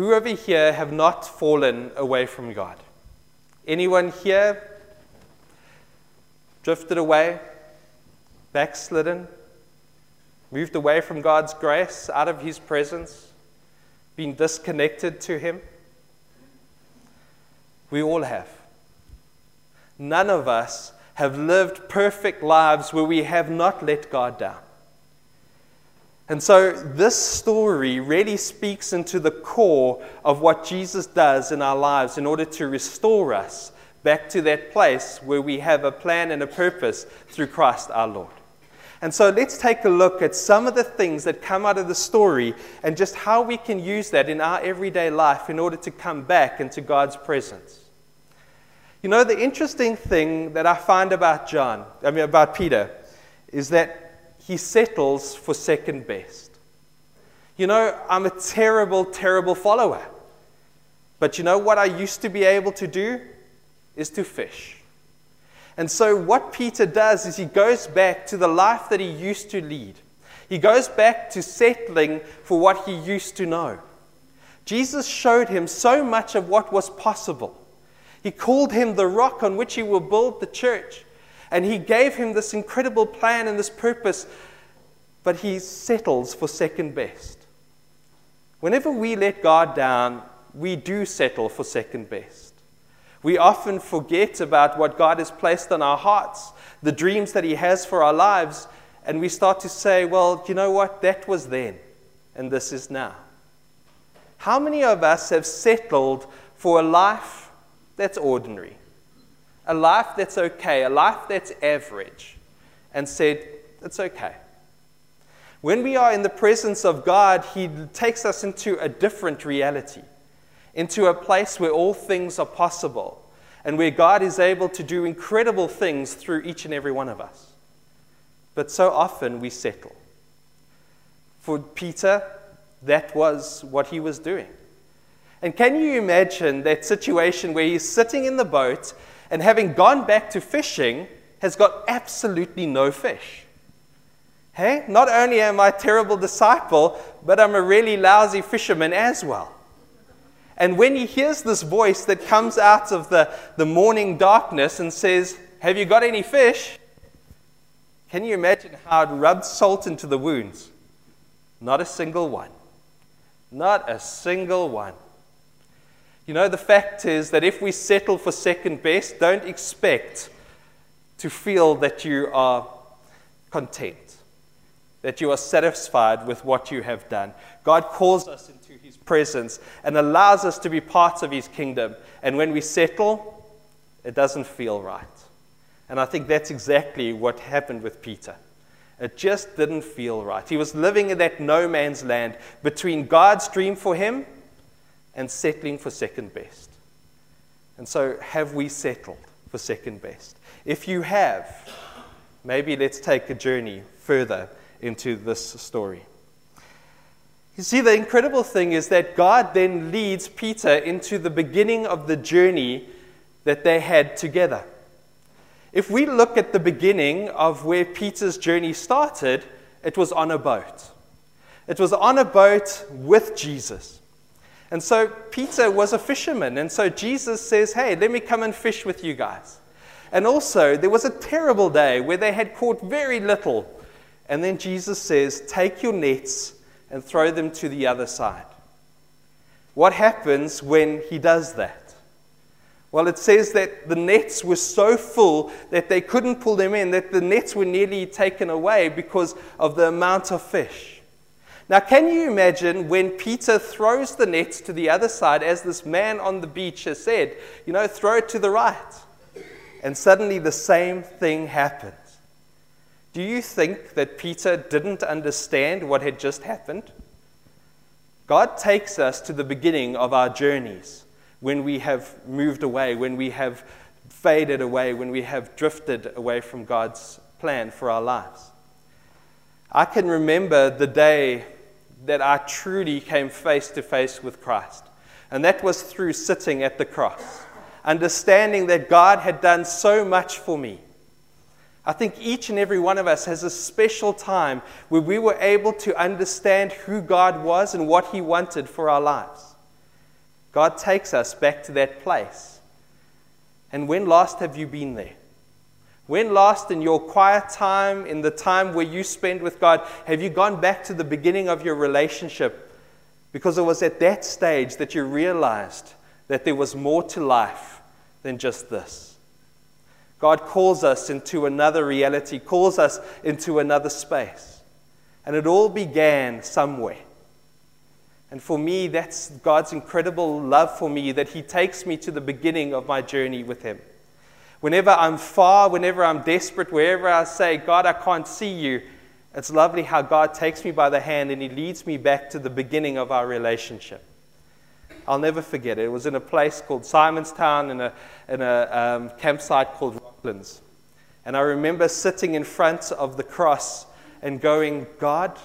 Who over here have not fallen away from God? Anyone here drifted away, backslidden, moved away from God's grace, out of His presence, been disconnected to Him? We all have. None of us have lived perfect lives where we have not let God down. And so, this story really speaks into the core of what Jesus does in our lives in order to restore us back to that place where we have a plan and a purpose through Christ our Lord. And so, let's take a look at some of the things that come out of the story and just how we can use that in our everyday life in order to come back into God's presence. You know, the interesting thing that I find about John, I mean, about Peter, is that he settles for second best. You know, I'm a terrible, terrible follower. But you know what I used to be able to do? Is to fish. And so, what Peter does is he goes back to the life that he used to lead. He goes back to settling for what he used to know. Jesus showed him so much of what was possible. He called him the rock on which he will build the church. And he gave him this incredible plan and this purpose, but he settles for second best. Whenever we let God down, we do settle for second best. We often forget about what God has placed on our hearts, the dreams that He has for our lives, and we start to say, well, you know what? That was then, and this is now. How many of us have settled for a life that's ordinary? A life that's okay, a life that's average, and said, It's okay. When we are in the presence of God, He takes us into a different reality, into a place where all things are possible, and where God is able to do incredible things through each and every one of us. But so often we settle. For Peter, that was what he was doing. And can you imagine that situation where he's sitting in the boat and having gone back to fishing, has got absolutely no fish. Hey, not only am I a terrible disciple, but I'm a really lousy fisherman as well. And when he hears this voice that comes out of the, the morning darkness and says, Have you got any fish? Can you imagine how it rubbed salt into the wounds? Not a single one. Not a single one. You know, the fact is that if we settle for second best, don't expect to feel that you are content, that you are satisfied with what you have done. God calls us into His presence and allows us to be parts of His kingdom. And when we settle, it doesn't feel right. And I think that's exactly what happened with Peter. It just didn't feel right. He was living in that no man's land between God's dream for him and settling for second best. And so, have we settled for second best? If you have, maybe let's take a journey further into this story. You see, the incredible thing is that God then leads Peter into the beginning of the journey that they had together. If we look at the beginning of where Peter's journey started, it was on a boat. It was on a boat with Jesus. And so Peter was a fisherman. And so Jesus says, Hey, let me come and fish with you guys. And also, there was a terrible day where they had caught very little. And then Jesus says, Take your nets and throw them to the other side. What happens when he does that? Well, it says that the nets were so full that they couldn't pull them in, that the nets were nearly taken away because of the amount of fish. Now, can you imagine when Peter throws the nets to the other side, as this man on the beach has said, you know, throw it to the right? And suddenly the same thing happens. Do you think that Peter didn't understand what had just happened? God takes us to the beginning of our journeys when we have moved away, when we have faded away, when we have drifted away from God's plan for our lives. I can remember the day that I truly came face to face with Christ. And that was through sitting at the cross, understanding that God had done so much for me. I think each and every one of us has a special time where we were able to understand who God was and what He wanted for our lives. God takes us back to that place. And when last have you been there? When last in your quiet time, in the time where you spend with God, have you gone back to the beginning of your relationship? Because it was at that stage that you realized that there was more to life than just this. God calls us into another reality, calls us into another space. And it all began somewhere. And for me, that's God's incredible love for me that He takes me to the beginning of my journey with Him. Whenever I'm far, whenever I'm desperate, wherever I say, God, I can't see you, it's lovely how God takes me by the hand and He leads me back to the beginning of our relationship. I'll never forget it. It was in a place called Simonstown in a, in a um, campsite called Rocklands. And I remember sitting in front of the cross and going, God,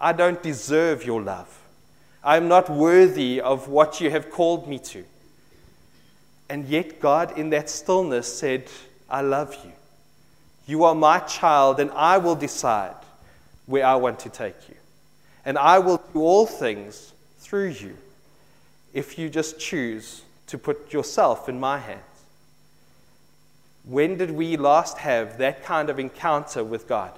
I don't deserve your love. I'm not worthy of what you have called me to. And yet, God, in that stillness, said, I love you. You are my child, and I will decide where I want to take you. And I will do all things through you if you just choose to put yourself in my hands. When did we last have that kind of encounter with God?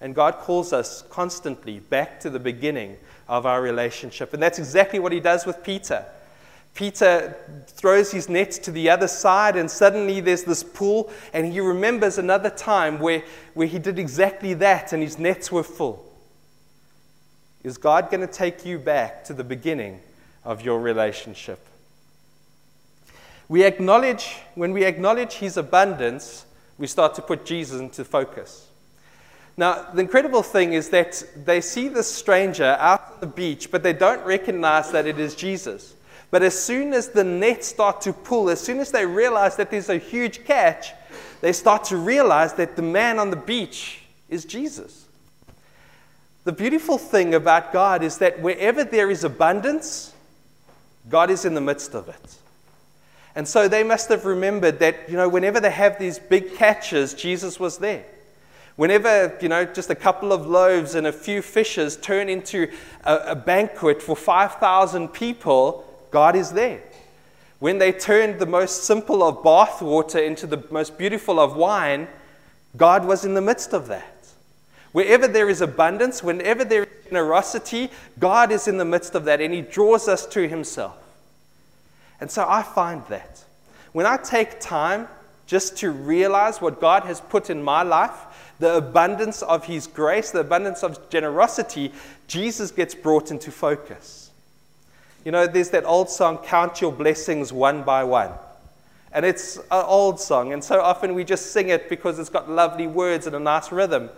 And God calls us constantly back to the beginning of our relationship. And that's exactly what he does with Peter. Peter throws his nets to the other side, and suddenly there's this pool, and he remembers another time where, where he did exactly that, and his nets were full. Is God going to take you back to the beginning of your relationship? We acknowledge, when we acknowledge his abundance, we start to put Jesus into focus. Now, the incredible thing is that they see this stranger out on the beach, but they don't recognize that it is Jesus. But as soon as the nets start to pull, as soon as they realize that there's a huge catch, they start to realize that the man on the beach is Jesus. The beautiful thing about God is that wherever there is abundance, God is in the midst of it. And so they must have remembered that, you know, whenever they have these big catches, Jesus was there. Whenever, you know, just a couple of loaves and a few fishes turn into a, a banquet for 5,000 people, God is there. When they turned the most simple of bath water into the most beautiful of wine, God was in the midst of that. Wherever there is abundance, whenever there is generosity, God is in the midst of that and He draws us to Himself. And so I find that when I take time just to realize what God has put in my life, the abundance of His grace, the abundance of generosity, Jesus gets brought into focus. You know, there's that old song, Count Your Blessings One by One. And it's an old song, and so often we just sing it because it's got lovely words and a nice rhythm.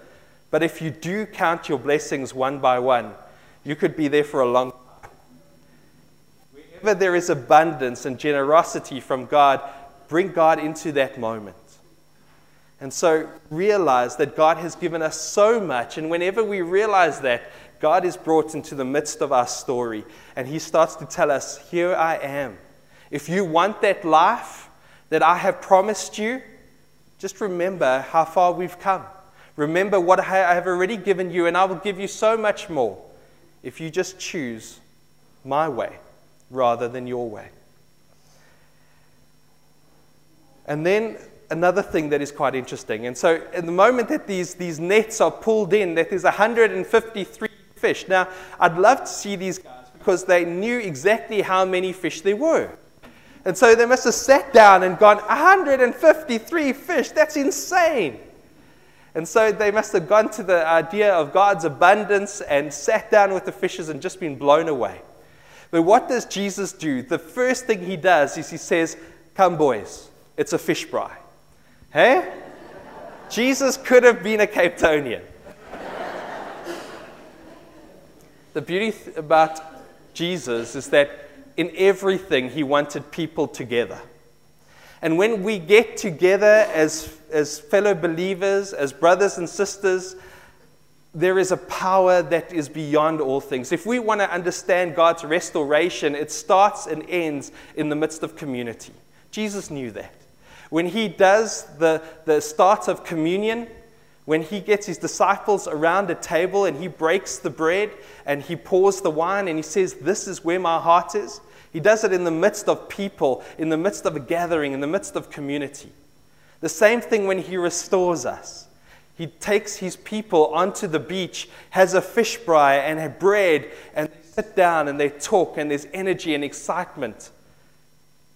But if you do count your blessings one by one, you could be there for a long time. Wherever there is abundance and generosity from God, bring God into that moment. And so realize that God has given us so much. And whenever we realize that, God is brought into the midst of our story and He starts to tell us, Here I am. If you want that life that I have promised you, just remember how far we've come. Remember what I have already given you, and I will give you so much more if you just choose my way rather than your way. And then another thing that is quite interesting. And so, in the moment that these, these nets are pulled in, that there's 153 fish. Now, I'd love to see these guys because they knew exactly how many fish there were. And so they must have sat down and gone, 153 fish, that's insane. And so they must have gone to the idea of God's abundance and sat down with the fishes and just been blown away. But what does Jesus do? The first thing he does is he says, Come, boys, it's a fish fry. Hey? Jesus could have been a Capetonian. The beauty th- about Jesus is that in everything he wanted people together. And when we get together as, as fellow believers, as brothers and sisters, there is a power that is beyond all things. If we want to understand God's restoration, it starts and ends in the midst of community. Jesus knew that. When he does the, the start of communion, when he gets his disciples around a table and he breaks the bread and he pours the wine and he says, This is where my heart is. He does it in the midst of people, in the midst of a gathering, in the midst of community. The same thing when He restores us. He takes His people onto the beach, has a fish fry and a bread, and they sit down and they talk, and there's energy and excitement.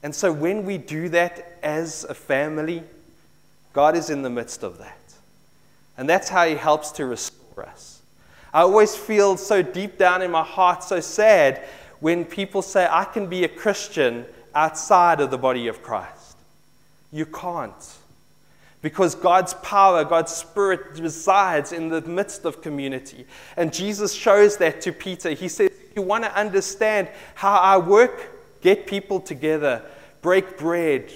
And so when we do that as a family, God is in the midst of that. And that's how He helps to restore us. I always feel so deep down in my heart, so sad when people say, I can be a Christian outside of the body of Christ. You can't. Because God's power, God's Spirit resides in the midst of community. And Jesus shows that to Peter. He says, If you want to understand how I work, get people together, break bread,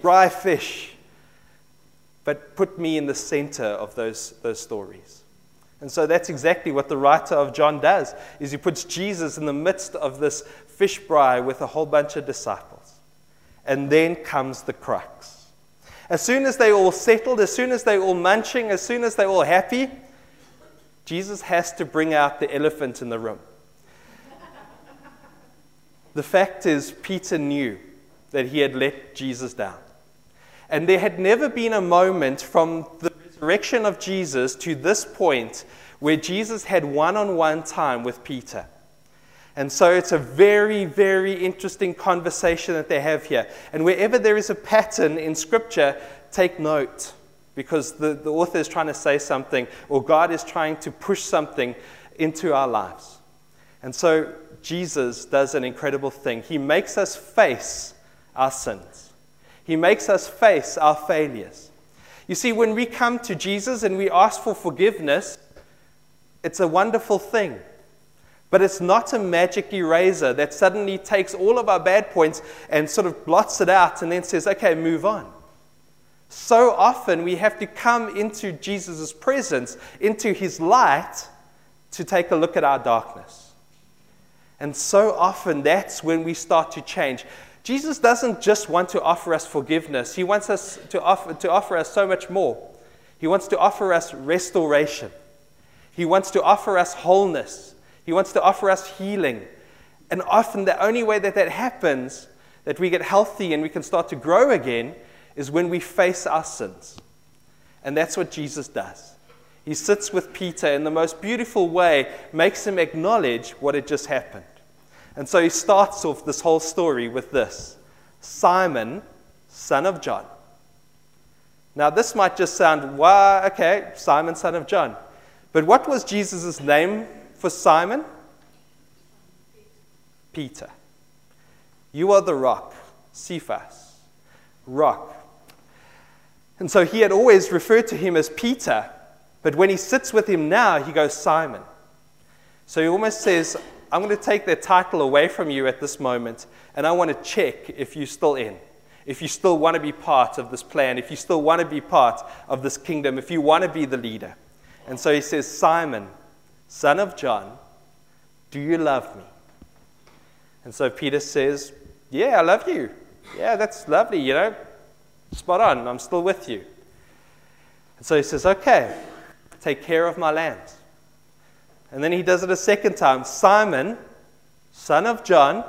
fry fish, but put me in the center of those, those stories. And so that's exactly what the writer of John does, is he puts Jesus in the midst of this fish fry with a whole bunch of disciples. And then comes the crux. As soon as they all settled, as soon as they all munching, as soon as they all happy, Jesus has to bring out the elephant in the room. The fact is, Peter knew that he had let Jesus down. And there had never been a moment from the resurrection of Jesus to this point where Jesus had one on one time with Peter. And so it's a very, very interesting conversation that they have here. And wherever there is a pattern in Scripture, take note because the, the author is trying to say something or God is trying to push something into our lives. And so Jesus does an incredible thing. He makes us face our sins, He makes us face our failures. You see, when we come to Jesus and we ask for forgiveness, it's a wonderful thing. But it's not a magic eraser that suddenly takes all of our bad points and sort of blots it out and then says, okay, move on. So often we have to come into Jesus' presence, into his light, to take a look at our darkness. And so often that's when we start to change. Jesus doesn't just want to offer us forgiveness, He wants us to offer, to offer us so much more. He wants to offer us restoration, He wants to offer us wholeness, He wants to offer us healing. And often, the only way that that happens, that we get healthy and we can start to grow again, is when we face our sins. And that's what Jesus does. He sits with Peter in the most beautiful way, makes him acknowledge what had just happened. And so he starts off this whole story with this Simon, son of John. Now, this might just sound, wow, okay, Simon, son of John. But what was Jesus' name for Simon? Peter. You are the rock, Cephas, rock. And so he had always referred to him as Peter, but when he sits with him now, he goes Simon. So he almost says, I'm going to take that title away from you at this moment, and I want to check if you're still in, if you still want to be part of this plan, if you still want to be part of this kingdom, if you want to be the leader. And so he says, Simon, son of John, do you love me? And so Peter says, Yeah, I love you. Yeah, that's lovely, you know. Spot on, I'm still with you. And so he says, Okay, take care of my lambs. And then he does it a second time Simon, son of John,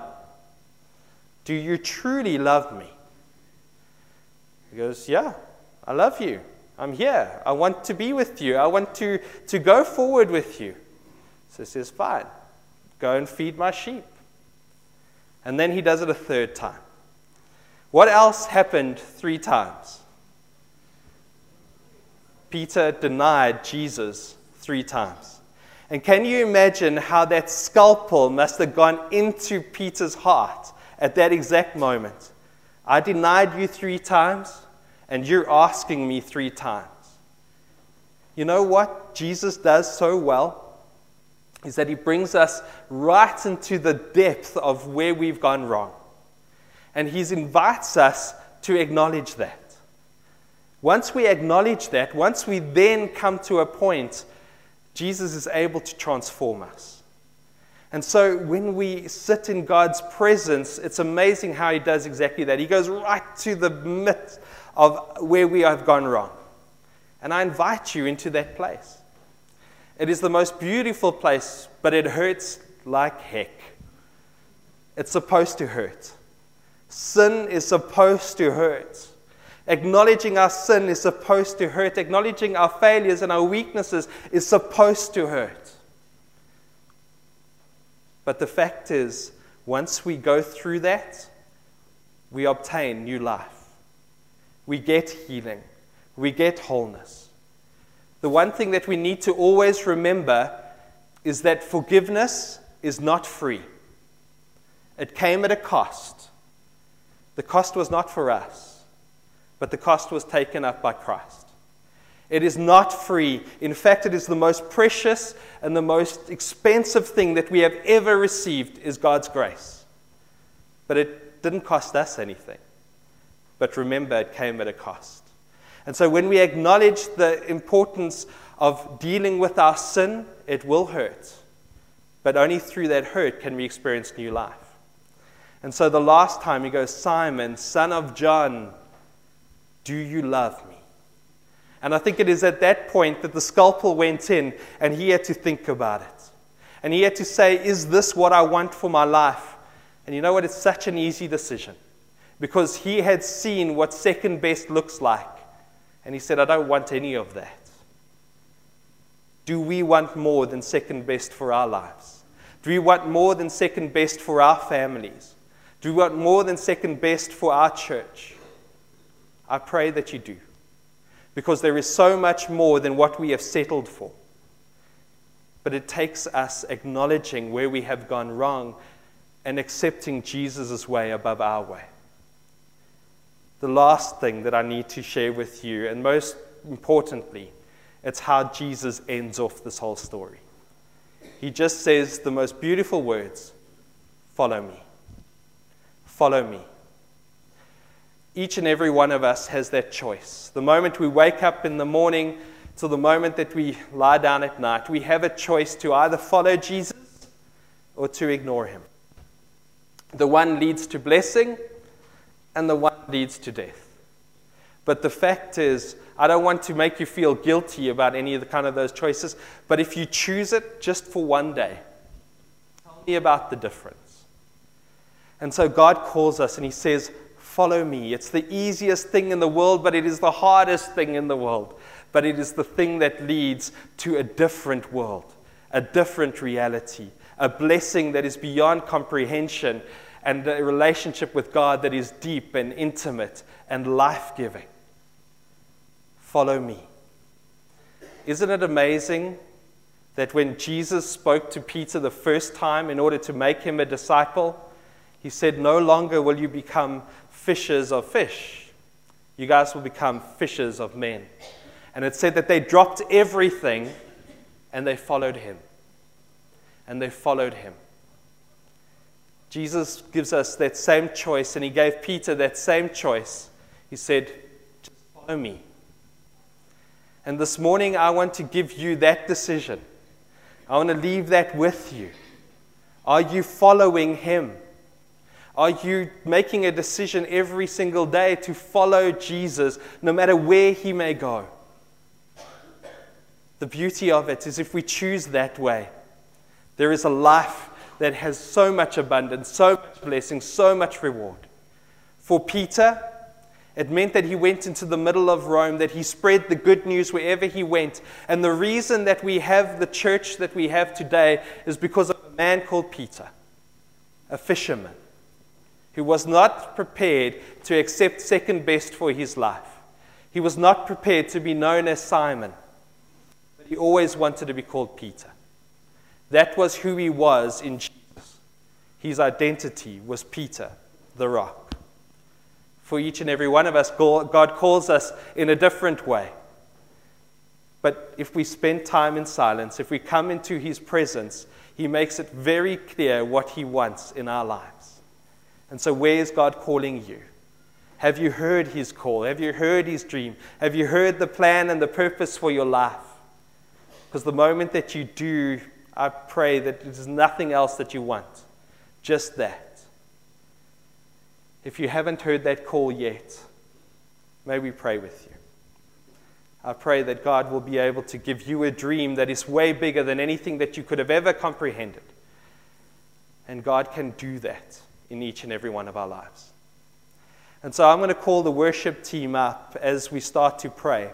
do you truly love me? He goes, Yeah, I love you. I'm here. I want to be with you. I want to, to go forward with you. So he says, Fine, go and feed my sheep. And then he does it a third time. What else happened three times? Peter denied Jesus three times. And can you imagine how that scalpel must have gone into Peter's heart at that exact moment? I denied you three times, and you're asking me three times. You know what Jesus does so well? Is that he brings us right into the depth of where we've gone wrong. And he invites us to acknowledge that. Once we acknowledge that, once we then come to a point Jesus is able to transform us. And so when we sit in God's presence, it's amazing how He does exactly that. He goes right to the midst of where we have gone wrong. And I invite you into that place. It is the most beautiful place, but it hurts like heck. It's supposed to hurt. Sin is supposed to hurt. Acknowledging our sin is supposed to hurt. Acknowledging our failures and our weaknesses is supposed to hurt. But the fact is, once we go through that, we obtain new life. We get healing. We get wholeness. The one thing that we need to always remember is that forgiveness is not free. It came at a cost. The cost was not for us, but the cost was taken up by Christ. It is not free. In fact, it is the most precious and the most expensive thing that we have ever received is God's grace. But it didn't cost us anything. But remember, it came at a cost. And so when we acknowledge the importance of dealing with our sin, it will hurt. But only through that hurt can we experience new life. And so the last time he goes, Simon, son of John, do you love me? And I think it is at that point that the scalpel went in and he had to think about it. And he had to say, Is this what I want for my life? And you know what? It's such an easy decision because he had seen what second best looks like. And he said, I don't want any of that. Do we want more than second best for our lives? Do we want more than second best for our families? Do we want more than second best for our church? I pray that you do. Because there is so much more than what we have settled for. But it takes us acknowledging where we have gone wrong and accepting Jesus' way above our way. The last thing that I need to share with you, and most importantly, it's how Jesus ends off this whole story. He just says the most beautiful words Follow me. Follow me. Each and every one of us has that choice. The moment we wake up in the morning till the moment that we lie down at night, we have a choice to either follow Jesus or to ignore him. The one leads to blessing, and the one leads to death. But the fact is, I don't want to make you feel guilty about any of the kind of those choices, but if you choose it just for one day, tell me about the difference. And so God calls us and He says, Follow me. It's the easiest thing in the world, but it is the hardest thing in the world. But it is the thing that leads to a different world, a different reality, a blessing that is beyond comprehension, and a relationship with God that is deep and intimate and life giving. Follow me. Isn't it amazing that when Jesus spoke to Peter the first time in order to make him a disciple, he said, No longer will you become fishers of fish. You guys will become fishers of men. And it said that they dropped everything and they followed him. And they followed him. Jesus gives us that same choice, and he gave Peter that same choice. He said, Just follow me. And this morning, I want to give you that decision. I want to leave that with you. Are you following him? Are you making a decision every single day to follow Jesus no matter where he may go? The beauty of it is if we choose that way, there is a life that has so much abundance, so much blessing, so much reward. For Peter, it meant that he went into the middle of Rome, that he spread the good news wherever he went. And the reason that we have the church that we have today is because of a man called Peter, a fisherman, who was not prepared to accept second best for his life. He was not prepared to be known as Simon, but he always wanted to be called Peter. That was who he was in Jesus. His identity was Peter, the rock. For each and every one of us, God calls us in a different way. But if we spend time in silence, if we come into his presence, he makes it very clear what he wants in our lives. And so, where is God calling you? Have you heard his call? Have you heard his dream? Have you heard the plan and the purpose for your life? Because the moment that you do, I pray that there's nothing else that you want, just that. If you haven't heard that call yet, may we pray with you. I pray that God will be able to give you a dream that is way bigger than anything that you could have ever comprehended. And God can do that in each and every one of our lives. And so I'm going to call the worship team up as we start to pray.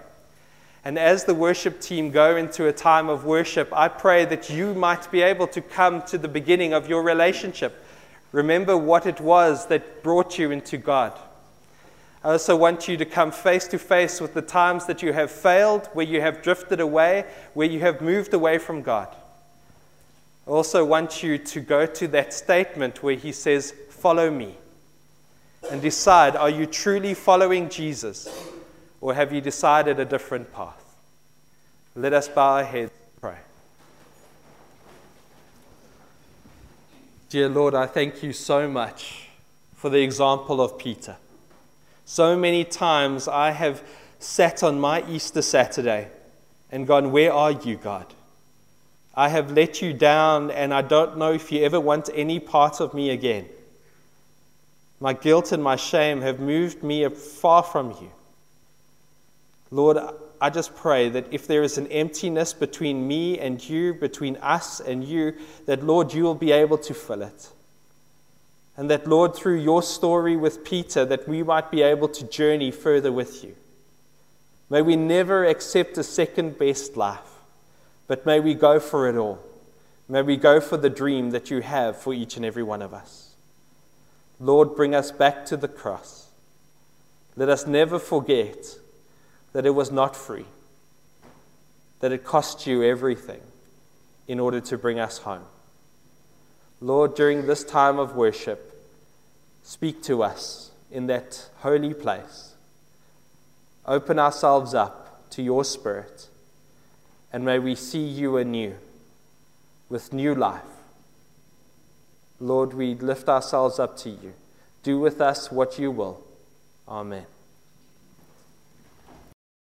And as the worship team go into a time of worship, I pray that you might be able to come to the beginning of your relationship. Remember what it was that brought you into God. I also want you to come face to face with the times that you have failed, where you have drifted away, where you have moved away from God. I also want you to go to that statement where He says, Follow me. And decide are you truly following Jesus, or have you decided a different path? Let us bow our heads and pray. Dear Lord, I thank you so much for the example of Peter. So many times I have sat on my Easter Saturday and gone, Where are you, God? I have let you down, and I don't know if you ever want any part of me again. My guilt and my shame have moved me far from you. Lord, I just pray that if there is an emptiness between me and you, between us and you, that, Lord, you will be able to fill it. And that, Lord, through your story with Peter, that we might be able to journey further with you. May we never accept a second best life, but may we go for it all. May we go for the dream that you have for each and every one of us. Lord, bring us back to the cross. Let us never forget that it was not free, that it cost you everything in order to bring us home. Lord, during this time of worship, Speak to us in that holy place. Open ourselves up to your Spirit, and may we see you anew with new life. Lord, we lift ourselves up to you. Do with us what you will. Amen.